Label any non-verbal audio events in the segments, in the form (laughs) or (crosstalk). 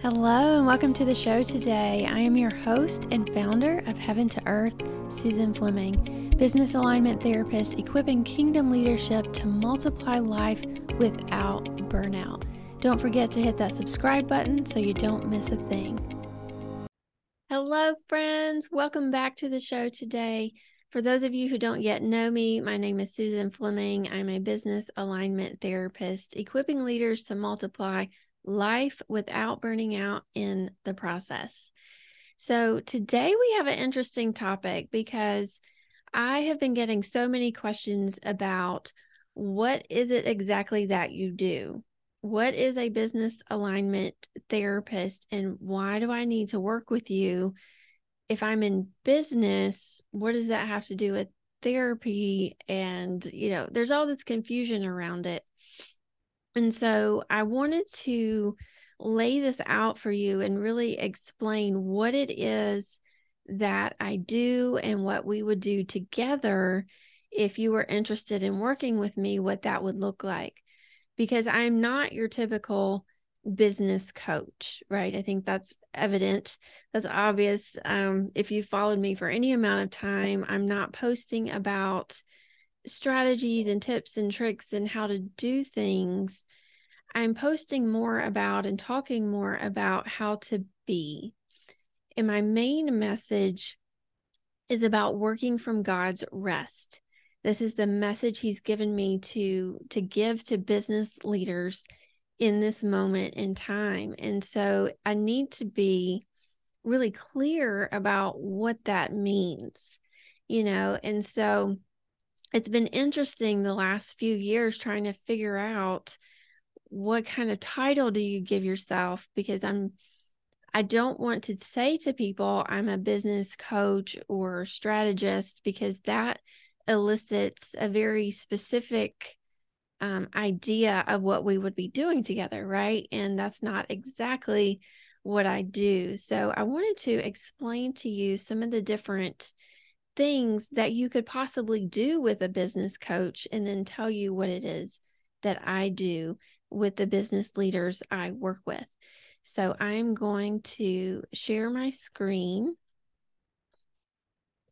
Hello, and welcome to the show today. I am your host and founder of Heaven to Earth, Susan Fleming, business alignment therapist, equipping kingdom leadership to multiply life without burnout. Don't forget to hit that subscribe button so you don't miss a thing. Hello, friends. Welcome back to the show today. For those of you who don't yet know me, my name is Susan Fleming. I'm a business alignment therapist, equipping leaders to multiply life without burning out in the process. So, today we have an interesting topic because I have been getting so many questions about what is it exactly that you do? What is a business alignment therapist and why do I need to work with you? If I'm in business, what does that have to do with therapy? And, you know, there's all this confusion around it. And so I wanted to lay this out for you and really explain what it is that I do and what we would do together if you were interested in working with me, what that would look like. Because I'm not your typical business coach, right? I think that's evident. That's obvious. Um, if you followed me for any amount of time, I'm not posting about strategies and tips and tricks and how to do things, I'm posting more about and talking more about how to be. And my main message is about working from God's rest. This is the message he's given me to to give to business leaders in this moment in time. And so I need to be really clear about what that means, you know. And so it's been interesting the last few years trying to figure out what kind of title do you give yourself because I'm I don't want to say to people I'm a business coach or strategist because that elicits a very specific um, idea of what we would be doing together, right? And that's not exactly what I do. So I wanted to explain to you some of the different things that you could possibly do with a business coach and then tell you what it is that I do with the business leaders I work with. So I'm going to share my screen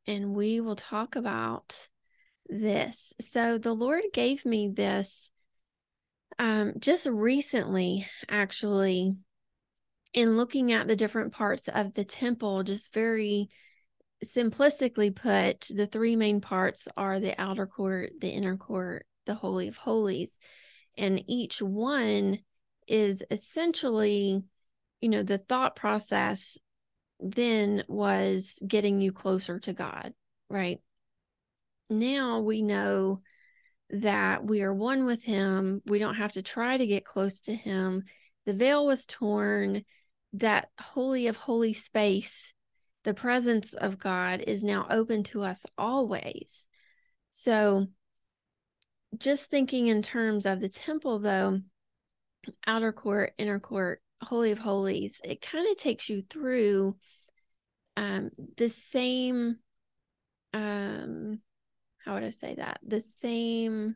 and we will talk about this. So the Lord gave me this um, just recently, actually, in looking at the different parts of the temple, just very simplistically put, the three main parts are the outer court, the inner court, the Holy of Holies. And each one is essentially, you know, the thought process then was getting you closer to God, right? Now we know that we are one with Him. We don't have to try to get close to Him. The veil was torn. That holy of holy space the presence of God is now open to us always. So, just thinking in terms of the temple, though, outer court, inner court, holy of holies, it kind of takes you through um, the same, um, how would I say that? The same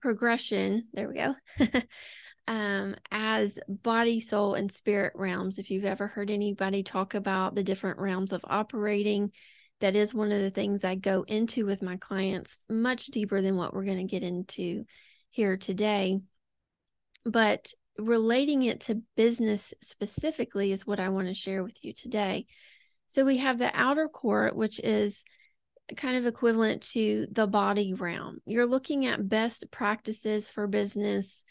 progression. There we go. (laughs) um, as body, soul, and spirit realms. If you've ever heard anybody talk about the different realms of operating, that is one of the things I go into with my clients much deeper than what we're going to get into here today. But relating it to business specifically is what I want to share with you today. So we have the outer court, which is kind of equivalent to the body realm. You're looking at best practices for business,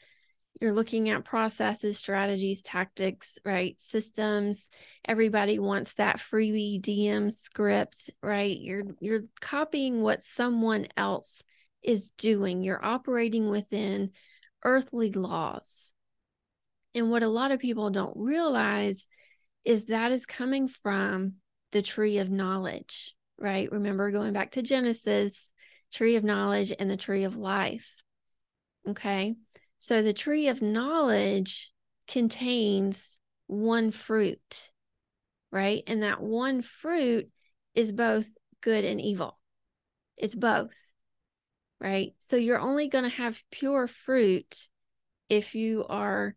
you're looking at processes, strategies, tactics, right? Systems. Everybody wants that freebie DM script, right? You're you're copying what someone else is doing. You're operating within earthly laws. And what a lot of people don't realize is that is coming from the tree of knowledge, right? Remember going back to Genesis, tree of knowledge and the tree of life. Okay. So the tree of knowledge contains one fruit, right? And that one fruit is both good and evil. It's both, right? So you're only going to have pure fruit if you are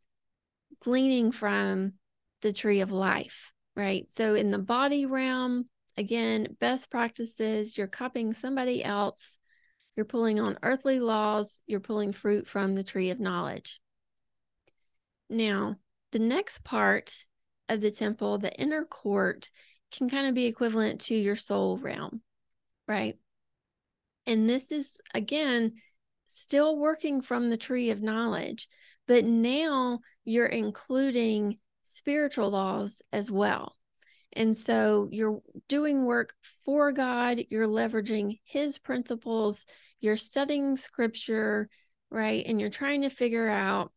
gleaning from the tree of life, right? So in the body realm, again, best practices, you're copying somebody else, you're pulling on earthly laws, you're pulling fruit from the tree of knowledge. Now, the next part of the temple, the inner court, can kind of be equivalent to your soul realm, right? And this is, again, still working from the tree of knowledge, but now you're including spiritual laws as well. And so you're doing work for God, you're leveraging His principles, you're studying scripture, right? And you're trying to figure out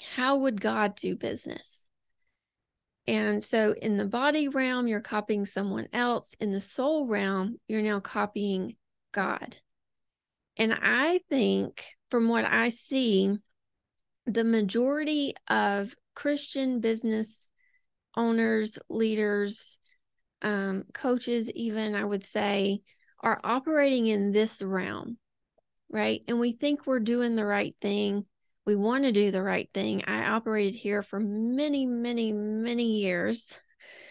how would God do business? And so in the body realm, you're copying someone else. In the soul realm, you're now copying God. And I think from what I see, the majority of Christian business owners, leaders, um, coaches, even I would say, are operating in this realm, right? And we think we're doing the right thing. We want to do the right thing. I operated here for many, many, many years.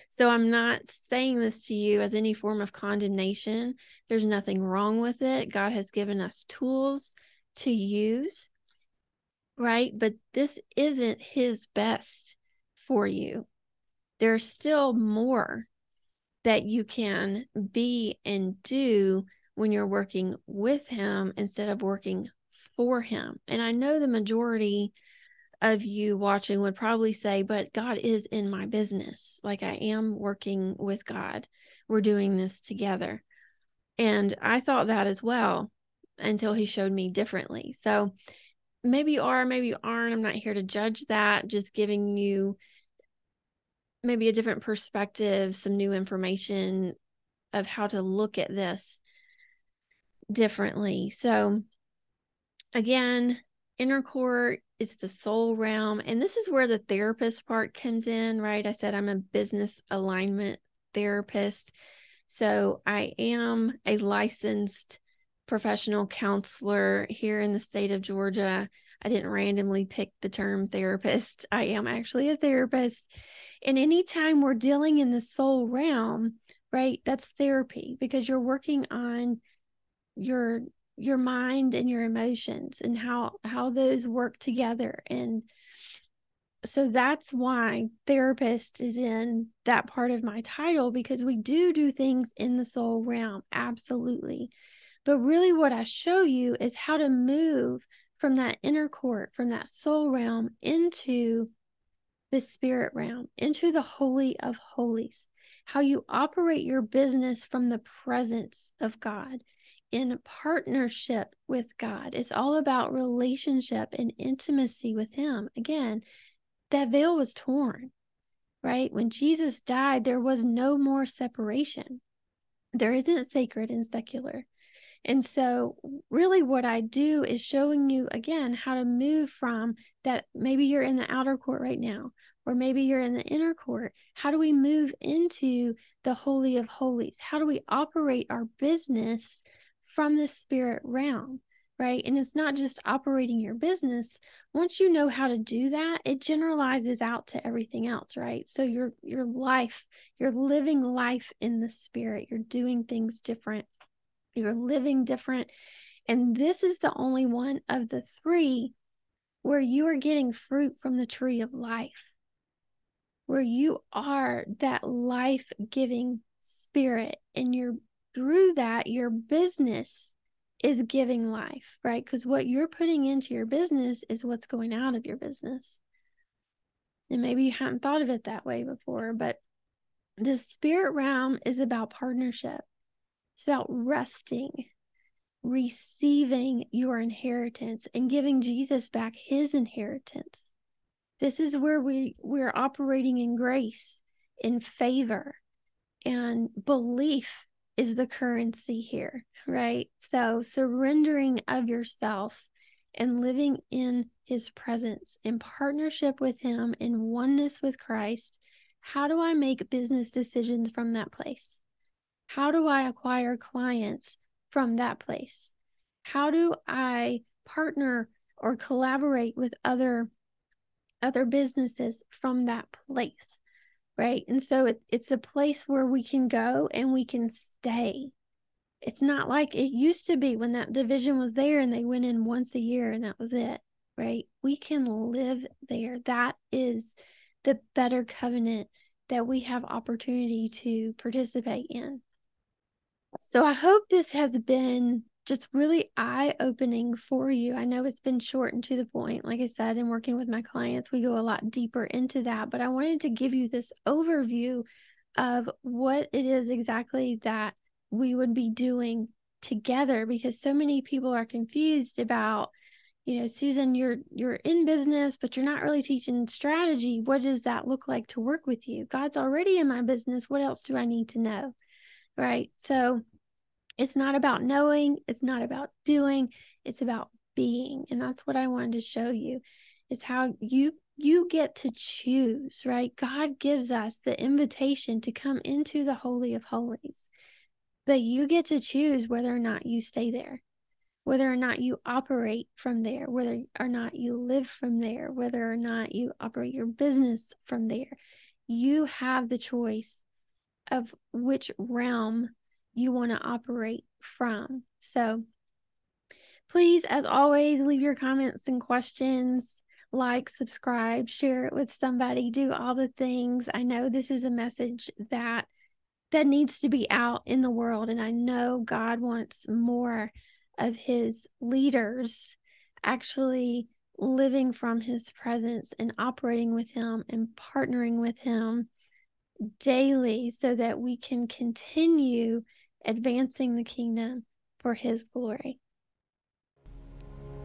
So I'm not saying this to you as any form of condemnation. There's nothing wrong with it. God has given us tools to use, right? But this isn't His best for you. There's still more that you can be and do when you're working with Him instead of working for Him. And I know the majority of you watching would probably say, but God is in my business. Like I am working with God. We're doing this together. And I thought that as well until he showed me differently. So maybe you are, maybe you aren't. I'm not here to judge that, just giving you maybe a different perspective, some new information of how to look at this differently. So again, inner court is the soul realm. And this is where the therapist part comes in, right? I said I'm a business alignment therapist. So I am a licensed professional counselor here in the state of Georgia. I didn't randomly pick the term therapist. I am actually a therapist. And anytime we're dealing in the soul realm, right, that's therapy because you're working on your your mind and your emotions and how how those work together and so that's why therapist is in that part of my title because we do do things in the soul realm absolutely but really what i show you is how to move from that inner court from that soul realm into the spirit realm into the holy of holies how you operate your business from the presence of god in partnership with God. It's all about relationship and intimacy with Him. Again, that veil was torn, right? When Jesus died, there was no more separation. There isn't sacred and secular. And so, really, what I do is showing you again how to move from that. Maybe you're in the outer court right now, or maybe you're in the inner court. How do we move into the Holy of Holies? How do we operate our business from the spirit realm, right? And it's not just operating your business. Once you know how to do that, it generalizes out to everything else, right? So your your life, you're living life in the spirit. You're doing things different. You're living different. And this is the only one of the three where you are getting fruit from the tree of life, where you are that life giving spirit and you're through that, your business is giving life, right? Because what you're putting into your business is what's going out of your business. And maybe you hadn't thought of it that way before, but the spirit realm is about partnership. It's about resting, receiving your inheritance, and giving Jesus back his inheritance. This is where we, we're operating in grace, in favor, and belief is the currency here, right? So surrendering of yourself and living in his presence in partnership with him in oneness with Christ. How do I make business decisions from that place? How do I acquire clients from that place? How do I partner or collaborate with other other businesses from that place, right? And so it, it's a place where we can go and we can stay. It's not like it used to be when that division was there and they went in once a year and that was it, right? We can live there. That is the better covenant that we have opportunity to participate in. So I hope this has been just really eye opening for you. I know it's been short and to the point. Like I said, in working with my clients, we go a lot deeper into that, but I wanted to give you this overview of what it is exactly that we would be doing together because so many people are confused about you know Susan you're you're in business but you're not really teaching strategy what does that look like to work with you God's already in my business what else do I need to know right so it's not about knowing, it's not about doing, it's about being. And that's what I wanted to show you is how you you get to choose, right? God gives us the invitation to come into the holy of holies. But you get to choose whether or not you stay there, whether or not you operate from there, whether or not you live from there, whether or not you operate your business from there. You have the choice of which realm you want to operate from. So please, as always, leave your comments and questions. Like, subscribe, share it with somebody, do all the things. I know this is a message that that needs to be out in the world and I know God wants more of his leaders actually living from his presence and operating with him and partnering with him daily so that we can continue advancing the kingdom for His glory.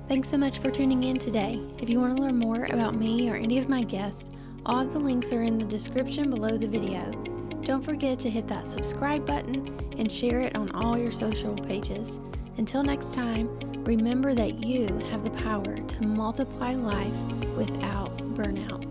Thanks so much for tuning in today. If you want to learn more about me or any of my guests, all of the links are in the description below the video. Don't forget to hit that subscribe button and share it on all your social pages. Until next time, remember that you have the power to multiply life without burnout.